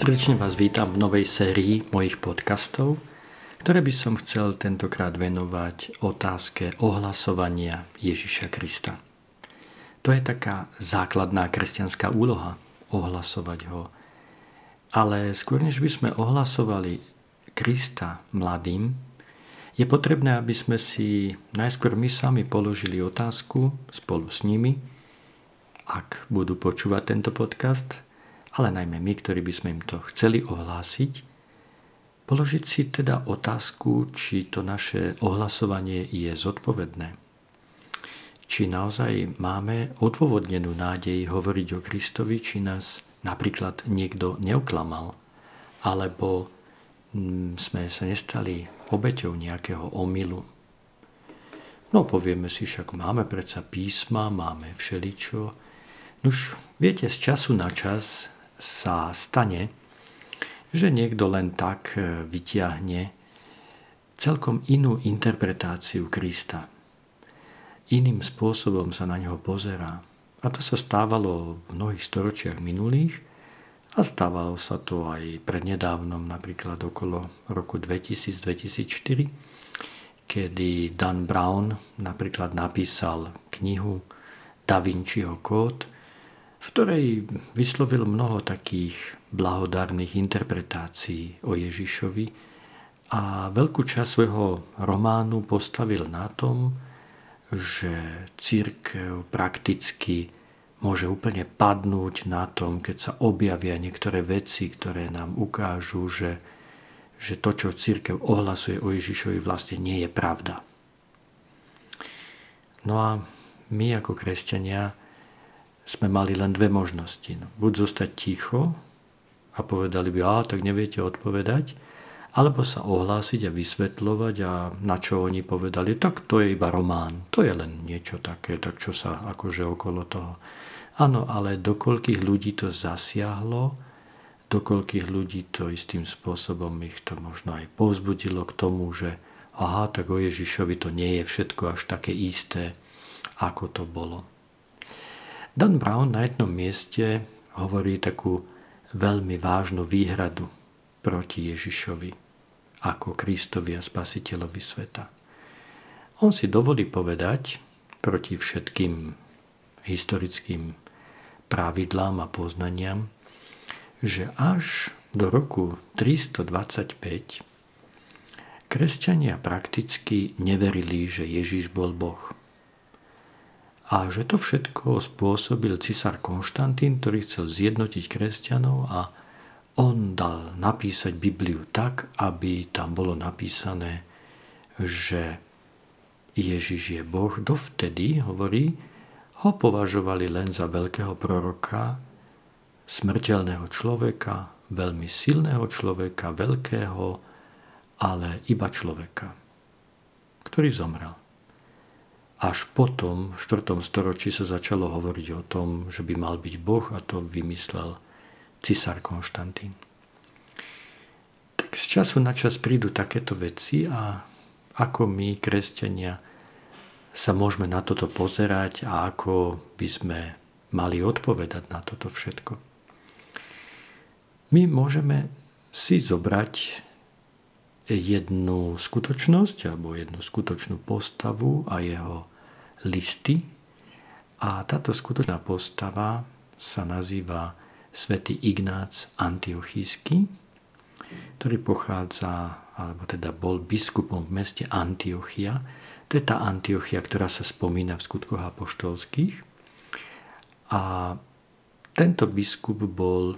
Srdečne vás vítam v novej sérii mojich podcastov, ktoré by som chcel tentokrát venovať otázke ohlasovania Ježiša Krista. To je taká základná kresťanská úloha, ohlasovať ho. Ale skôr než by sme ohlasovali Krista mladým, je potrebné, aby sme si najskôr my sami položili otázku spolu s nimi, ak budú počúvať tento podcast, ale najmä my, ktorí by sme im to chceli ohlásiť, položiť si teda otázku, či to naše ohlasovanie je zodpovedné. Či naozaj máme odôvodnenú nádej hovoriť o Kristovi, či nás napríklad niekto neoklamal, alebo mm, sme sa nestali obeťou nejakého omylu. No povieme si, však máme predsa písma, máme všeličo. Nuž, viete, z času na čas sa stane, že niekto len tak e, vyťahne celkom inú interpretáciu Krista. Iným spôsobom sa na neho pozerá. A to sa stávalo v mnohých storočiach minulých a stávalo sa to aj prednedávnom, napríklad okolo roku 2000-2004, kedy Dan Brown napríklad napísal knihu Da Vinciho kód, v ktorej vyslovil mnoho takých blahodárnych interpretácií o Ježišovi a veľkú časť svojho románu postavil na tom, že církev prakticky môže úplne padnúť na tom, keď sa objavia niektoré veci, ktoré nám ukážu, že, že to, čo církev ohlasuje o Ježišovi, vlastne nie je pravda. No a my ako kresťania sme mali len dve možnosti. No, buď zostať ticho a povedali by, a tak neviete odpovedať, alebo sa ohlásiť a vysvetľovať a na čo oni povedali, tak to je iba román, to je len niečo také, tak čo sa akože okolo toho. Áno, ale do koľkých ľudí to zasiahlo, do koľkých ľudí to istým spôsobom ich to možno aj povzbudilo k tomu, že aha, tak o Ježišovi to nie je všetko až také isté, ako to bolo. Dan Brown na jednom mieste hovorí takú veľmi vážnu výhradu proti Ježišovi ako Kristovi a Spasiteľovi sveta. On si dovolí povedať proti všetkým historickým pravidlám a poznaniam, že až do roku 325 kresťania prakticky neverili, že Ježiš bol Boh a že to všetko spôsobil cisár Konštantín, ktorý chcel zjednotiť kresťanov a on dal napísať Bibliu tak, aby tam bolo napísané, že Ježiš je Boh. Dovtedy, hovorí, ho považovali len za veľkého proroka, smrteľného človeka, veľmi silného človeka, veľkého, ale iba človeka, ktorý zomrel. Až potom, v 4. storočí sa začalo hovoriť o tom, že by mal byť Boh a to vymyslel cisár Konštantín. Tak z času na čas prídu takéto veci a ako my, kresťania, sa môžeme na toto pozerať a ako by sme mali odpovedať na toto všetko. My môžeme si zobrať jednu skutočnosť alebo jednu skutočnú postavu a jeho listy. A táto skutočná postava sa nazýva svätý Ignác Antiochísky, ktorý pochádza, alebo teda bol biskupom v meste Antiochia. To je tá Antiochia, ktorá sa spomína v skutkoch apoštolských. A tento biskup bol,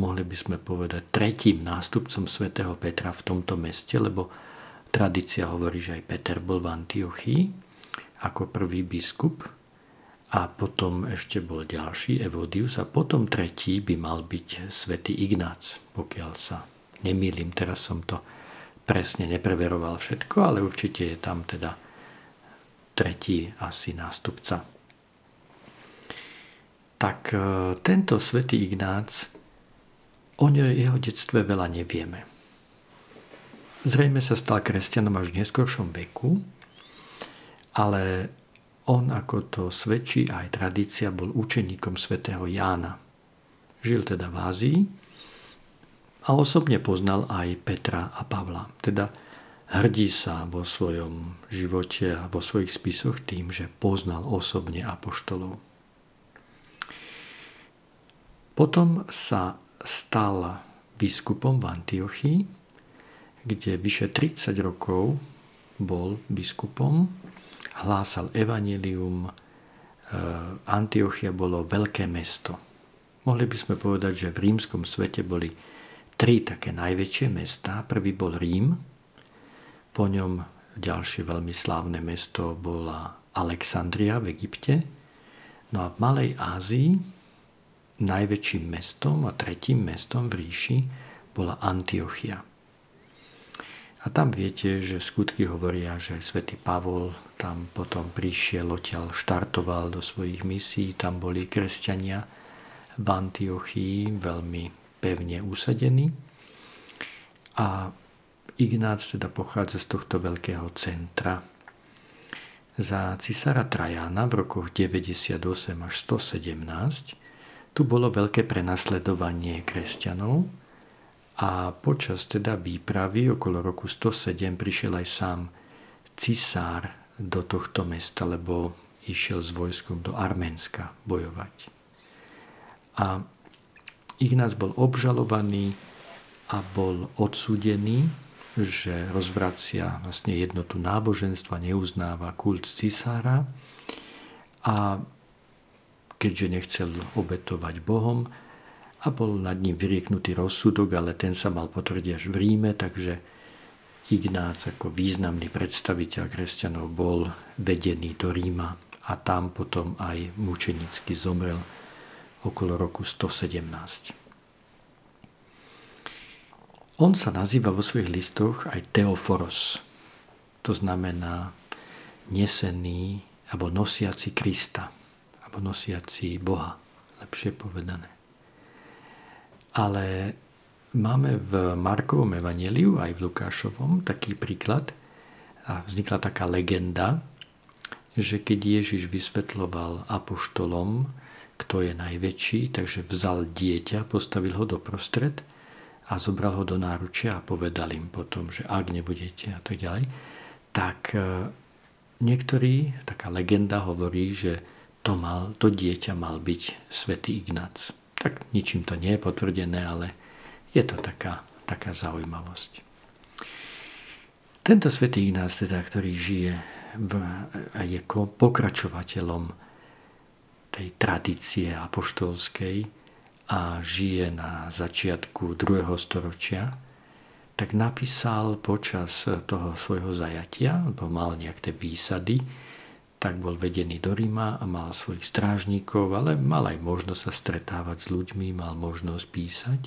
mohli by sme povedať, tretím nástupcom svätého Petra v tomto meste, lebo tradícia hovorí, že aj Peter bol v Antiochii ako prvý biskup a potom ešte bol ďalší Evodius a potom tretí by mal byť svätý Ignác, pokiaľ sa nemýlim, teraz som to presne nepreveroval všetko, ale určite je tam teda tretí asi nástupca. Tak e, tento svätý Ignác, o jeho detstve veľa nevieme. Zrejme sa stal kresťanom až v neskôršom veku, ale on, ako to svedčí aj tradícia, bol učeníkom svätého Jána. Žil teda v Ázii A osobne poznal aj Petra a Pavla. Teda hrdí sa vo svojom živote a vo svojich spisoch tým, že poznal osobne apoštolov. Potom sa stal biskupom v Antiochii, kde vyše 30 rokov bol biskupom, hlásal evanilium. E, Antiochia bolo veľké mesto. Mohli by sme povedať, že v rímskom svete boli tri také najväčšie mesta. Prvý bol Rím, po ňom ďalšie veľmi slávne mesto bola Alexandria v Egypte. No a v Malej Ázii najväčším mestom a tretím mestom v ríši bola Antiochia. A tam viete, že skutky hovoria, že svätý Pavol tam potom prišiel, odtiaľ štartoval do svojich misií, tam boli kresťania v Antiochii veľmi pevne usadení. A Ignác teda pochádza z tohto veľkého centra. Za cisára Trajana v rokoch 98 až 117 tu bolo veľké prenasledovanie kresťanov a počas teda výpravy okolo roku 107 prišiel aj sám cisár do tohto mesta, lebo išiel s vojskom do Arménska bojovať. A Ignác bol obžalovaný a bol odsúdený že rozvracia vlastne jednotu náboženstva, neuznáva kult cisára a keďže nechcel obetovať Bohom a bol nad ním vyrieknutý rozsudok, ale ten sa mal potvrdiť až v Ríme, takže Ignác ako významný predstaviteľ kresťanov bol vedený do Ríma a tam potom aj mučenicky zomrel okolo roku 117. On sa nazýva vo svojich listoch aj Teoforos. To znamená nesený alebo nosiaci Krista, alebo nosiaci Boha, lepšie povedané. Ale máme v Markovom evaneliu aj v Lukášovom taký príklad a vznikla taká legenda, že keď Ježiš vysvetloval apoštolom, kto je najväčší, takže vzal dieťa, postavil ho do prostred – a zobral ho do náručia a povedal im potom, že ak nebudete a tak ďalej, tak e, niektorí, taká legenda hovorí, že to, mal, to dieťa mal byť svätý Ignác. Tak ničím to nie je potvrdené, ale je to taká, taká zaujímavosť. Tento svätý Ignác, teda, ktorý žije v, a je pokračovateľom tej tradície apoštolskej, a žije na začiatku druhého storočia, tak napísal počas toho svojho zajatia, lebo mal nejaké výsady, tak bol vedený do Ríma a mal svojich strážnikov, ale mal aj možnosť sa stretávať s ľuďmi, mal možnosť písať.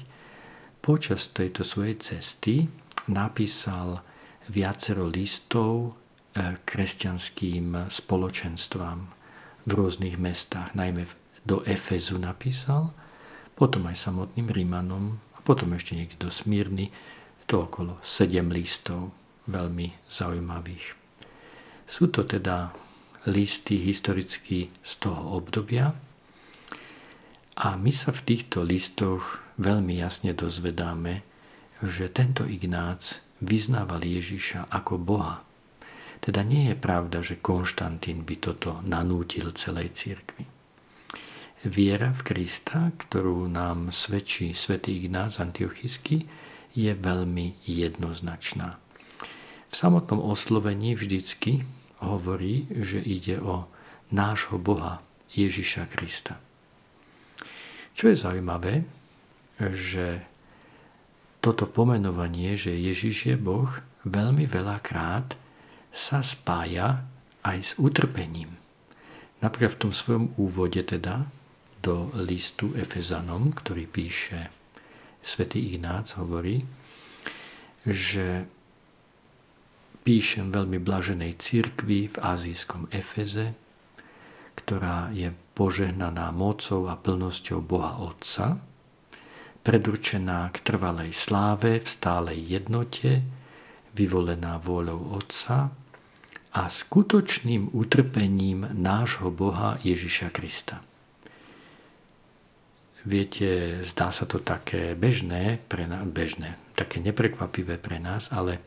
Počas tejto svojej cesty napísal viacero listov eh, kresťanským spoločenstvám v rôznych mestách, najmä do Efezu napísal potom aj samotným Rímanom a potom ešte niekde do Smírny, to okolo 7 listov, veľmi zaujímavých. Sú to teda listy historicky z toho obdobia a my sa v týchto listoch veľmi jasne dozvedáme, že tento Ignác vyznával Ježiša ako Boha. Teda nie je pravda, že Konštantín by toto nanútil celej cirkvi. Viera v Krista, ktorú nám svedčí svätý Ignác Antiochysky, je veľmi jednoznačná. V samotnom oslovení vždycky hovorí, že ide o nášho Boha Ježiša Krista. Čo je zaujímavé, že toto pomenovanie, že Ježiš je Boh, veľmi veľakrát sa spája aj s utrpením. Napríklad v tom svojom úvode teda, do listu Efezanom, ktorý píše svätý Ignác, hovorí, že píšem veľmi blaženej cirkvi v azijskom Efeze, ktorá je požehnaná mocou a plnosťou Boha Otca, predurčená k trvalej sláve v stálej jednote, vyvolená vôľou Otca a skutočným utrpením nášho Boha Ježiša Krista. Viete, zdá sa to také bežné, pre nás, bežné, také neprekvapivé pre nás, ale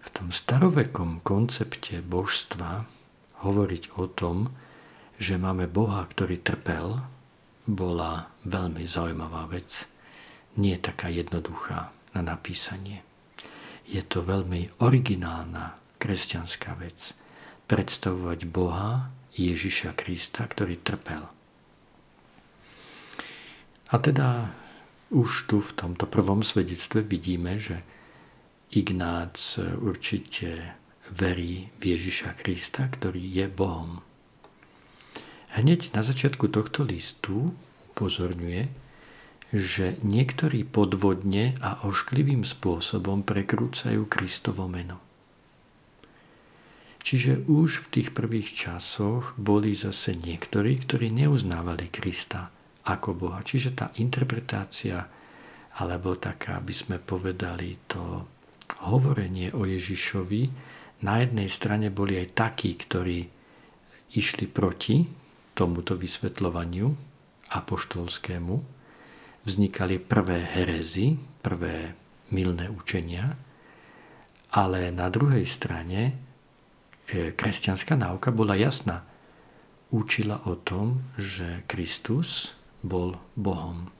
v tom starovekom koncepte božstva hovoriť o tom, že máme Boha, ktorý trpel, bola veľmi zaujímavá vec. Nie taká jednoduchá na napísanie. Je to veľmi originálna kresťanská vec. Predstavovať Boha, Ježiša Krista, ktorý trpel. A teda už tu v tomto prvom svedectve vidíme, že Ignác určite verí v Ježiša Krista, ktorý je Bohom. Hneď na začiatku tohto listu upozorňuje, že niektorí podvodne a ošklivým spôsobom prekrúcajú Kristovo meno. Čiže už v tých prvých časoch boli zase niektorí, ktorí neuznávali Krista ako Boha. Čiže tá interpretácia, alebo taká, aby sme povedali, to hovorenie o Ježišovi, na jednej strane boli aj takí, ktorí išli proti tomuto vysvetľovaniu apoštolskému, vznikali prvé herezy, prvé milné učenia, ale na druhej strane e, kresťanská náuka bola jasná. Učila o tom, že Kristus bol Bohom.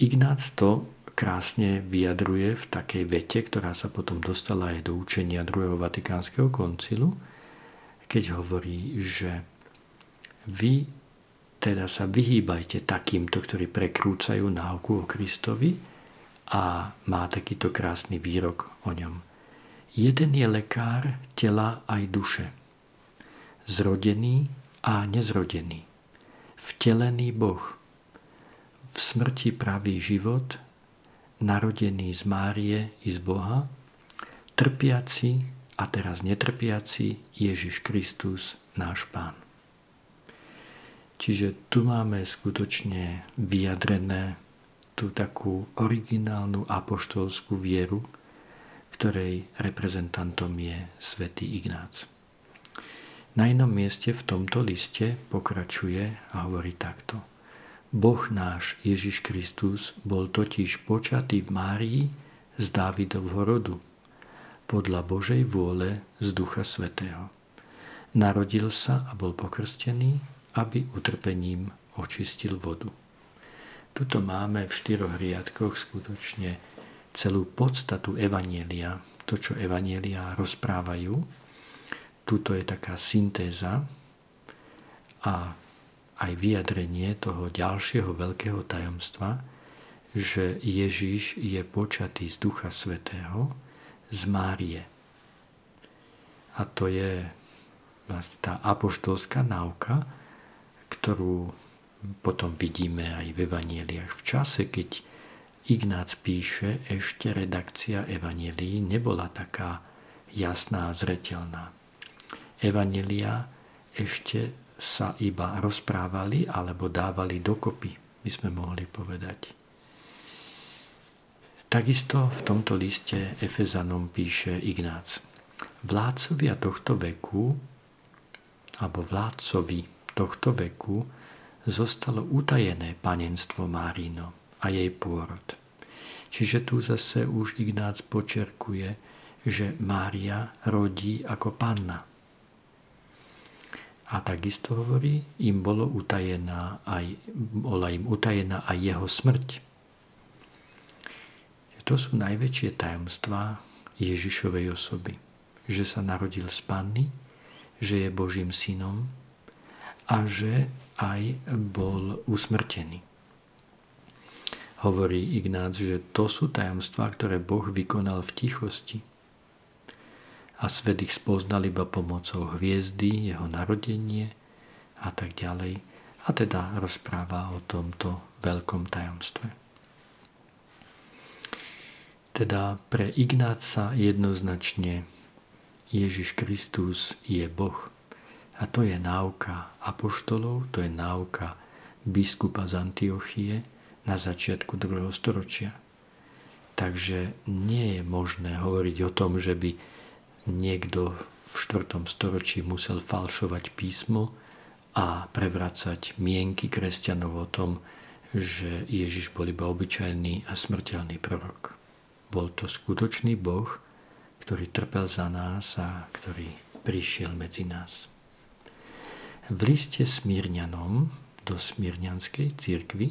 Ignác to krásne vyjadruje v takej vete, ktorá sa potom dostala aj do učenia druhého Vatikánskeho koncilu, keď hovorí, že vy teda sa vyhýbajte takýmto, ktorí prekrúcajú náuku o Kristovi a má takýto krásny výrok o ňom. Jeden je lekár tela aj duše, zrodený a nezrodený. Vtelený Boh, v smrti pravý život, narodený z Márie i z Boha, trpiaci a teraz netrpiaci Ježiš Kristus, náš Pán. Čiže tu máme skutočne vyjadrené tú takú originálnu apoštolskú vieru, ktorej reprezentantom je svätý Ignác. Na inom mieste v tomto liste pokračuje a hovorí takto. Boh náš Ježiš Kristus bol totiž počatý v Márii z Dávidovho rodu, podľa Božej vôle z Ducha Svetého. Narodil sa a bol pokrstený, aby utrpením očistil vodu. Tuto máme v štyroch riadkoch skutočne celú podstatu Evanielia, to, čo Evanielia rozprávajú, tuto je taká syntéza a aj vyjadrenie toho ďalšieho veľkého tajomstva, že Ježiš je počatý z Ducha Svetého, z Márie. A to je vlastne tá apoštolská náuka, ktorú potom vidíme aj v Evanieliach. V čase, keď Ignác píše, ešte redakcia Evanielii nebola taká jasná a zretelná. Evanelia ešte sa iba rozprávali alebo dávali dokopy, by sme mohli povedať. Takisto v tomto liste Efezanom píše Ignác. Vládcovia tohto veku, alebo vládcovi tohto veku, zostalo utajené panenstvo Márino a jej pôrod. Čiže tu zase už Ignác počerkuje, že Mária rodí ako panna. A takisto hovorí, im bolo utajená aj, bola im utajená aj jeho smrť. To sú najväčšie tajomstvá Ježišovej osoby. Že sa narodil z panny, že je Božím synom a že aj bol usmrtený. Hovorí Ignác, že to sú tajomstvá, ktoré Boh vykonal v tichosti a svet ich spoznal iba pomocou hviezdy, jeho narodenie a tak ďalej. A teda rozpráva o tomto veľkom tajomstve. Teda pre Ignáca jednoznačne Ježiš Kristus je Boh. A to je náuka apoštolov, to je náuka biskupa z Antiochie na začiatku 2. storočia. Takže nie je možné hovoriť o tom, že by niekto v 4. storočí musel falšovať písmo a prevracať mienky kresťanov o tom, že Ježiš bol iba obyčajný a smrteľný prorok. Bol to skutočný Boh, ktorý trpel za nás a ktorý prišiel medzi nás. V liste Smírňanom do Smírňanskej církvy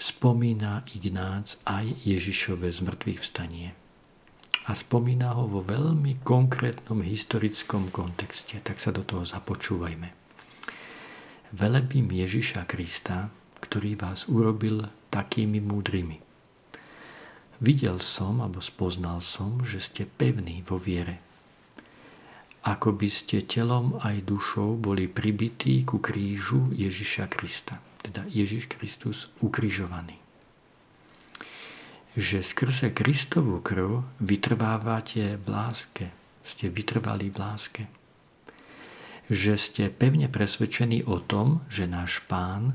spomína Ignác aj Ježišové zmrtvých vstanie. A spomína ho vo veľmi konkrétnom historickom kontexte, tak sa do toho započúvajme. Velebím Ježiša Krista, ktorý vás urobil takými múdrymi. Videl som, alebo spoznal som, že ste pevní vo viere. Ako by ste telom aj dušou boli pribití ku krížu Ježiša Krista. Teda Ježiš Kristus ukrižovaný. Že skrze Kristovú krv vytrvávate v láske. Ste vytrvali v láske že ste pevne presvedčení o tom, že náš pán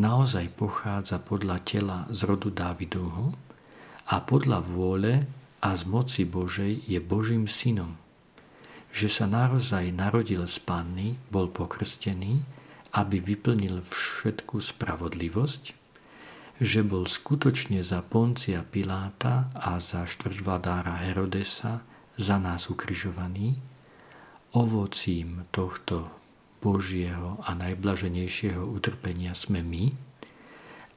naozaj pochádza podľa tela z rodu Dávidovho a podľa vôle a z moci Božej je Božím synom. Že sa naozaj narodil z panny, bol pokrstený, aby vyplnil všetku spravodlivosť, že bol skutočne za Poncia Piláta a za štvrťvladára Herodesa za nás ukrižovaný, ovocím tohto Božieho a najblaženejšieho utrpenia sme my,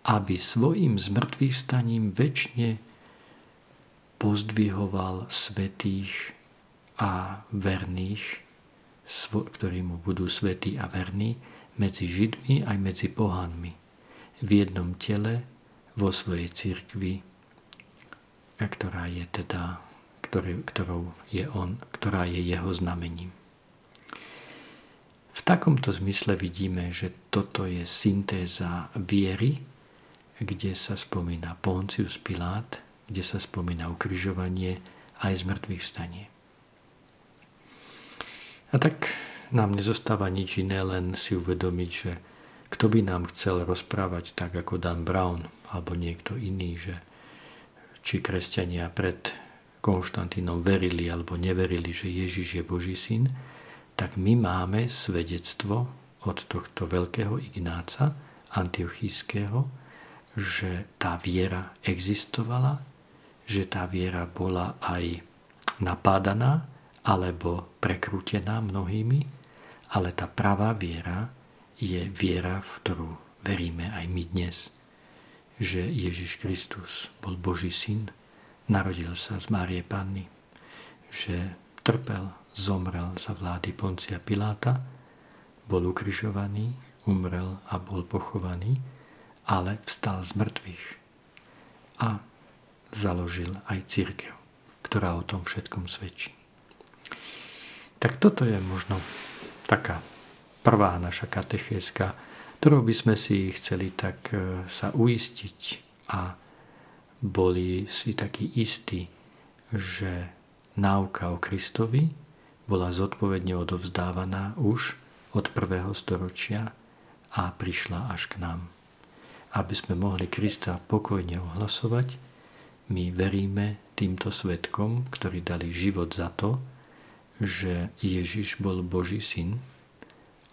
aby svojim zmrtvých staním väčšine pozdvihoval svetých a verných, ktorí mu budú svetí a verní, medzi Židmi aj medzi pohanmi, v jednom tele, vo svojej cirkvi, ktorá je teda, ktorou je on, ktorá je jeho znamením. V takomto zmysle vidíme, že toto je syntéza viery, kde sa spomína Poncius Pilát, kde sa spomína ukrižovanie aj zmrtvých stanie. A tak nám nezostáva nič iné, len si uvedomiť, že kto by nám chcel rozprávať tak ako Dan Brown alebo niekto iný, že či kresťania pred Konštantínom verili alebo neverili, že Ježiš je Boží syn, tak my máme svedectvo od tohto veľkého Ignáca antiochískeho, že tá viera existovala, že tá viera bola aj napádaná alebo prekrútená mnohými, ale tá pravá viera je viera, v ktorú veríme aj my dnes, že Ježiš Kristus bol Boží syn, narodil sa z Márie Panny, že trpel, zomrel za vlády Poncia Piláta, bol ukrižovaný, umrel a bol pochovaný, ale vstal z mŕtvych a založil aj církev, ktorá o tom všetkom svedčí. Tak toto je možno taká prvá naša katechéska, ktorou by sme si chceli tak e, sa uistiť a boli si takí istí, že náuka o Kristovi bola zodpovedne odovzdávaná už od prvého storočia a prišla až k nám. Aby sme mohli Krista pokojne ohlasovať, my veríme týmto svetkom, ktorí dali život za to, že Ježiš bol Boží syn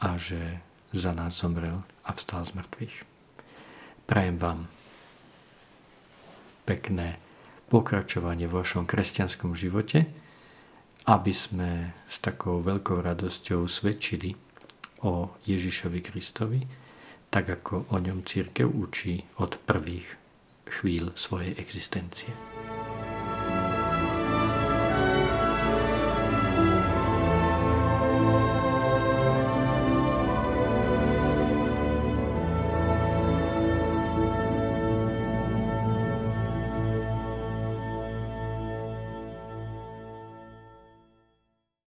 a že za nás zomrel a vstal z mŕtvych. Prajem vám pekné pokračovanie v vašom kresťanskom živote, aby sme s takou veľkou radosťou svedčili o Ježišovi Kristovi, tak ako o ňom církev učí od prvých chvíľ svojej existencie.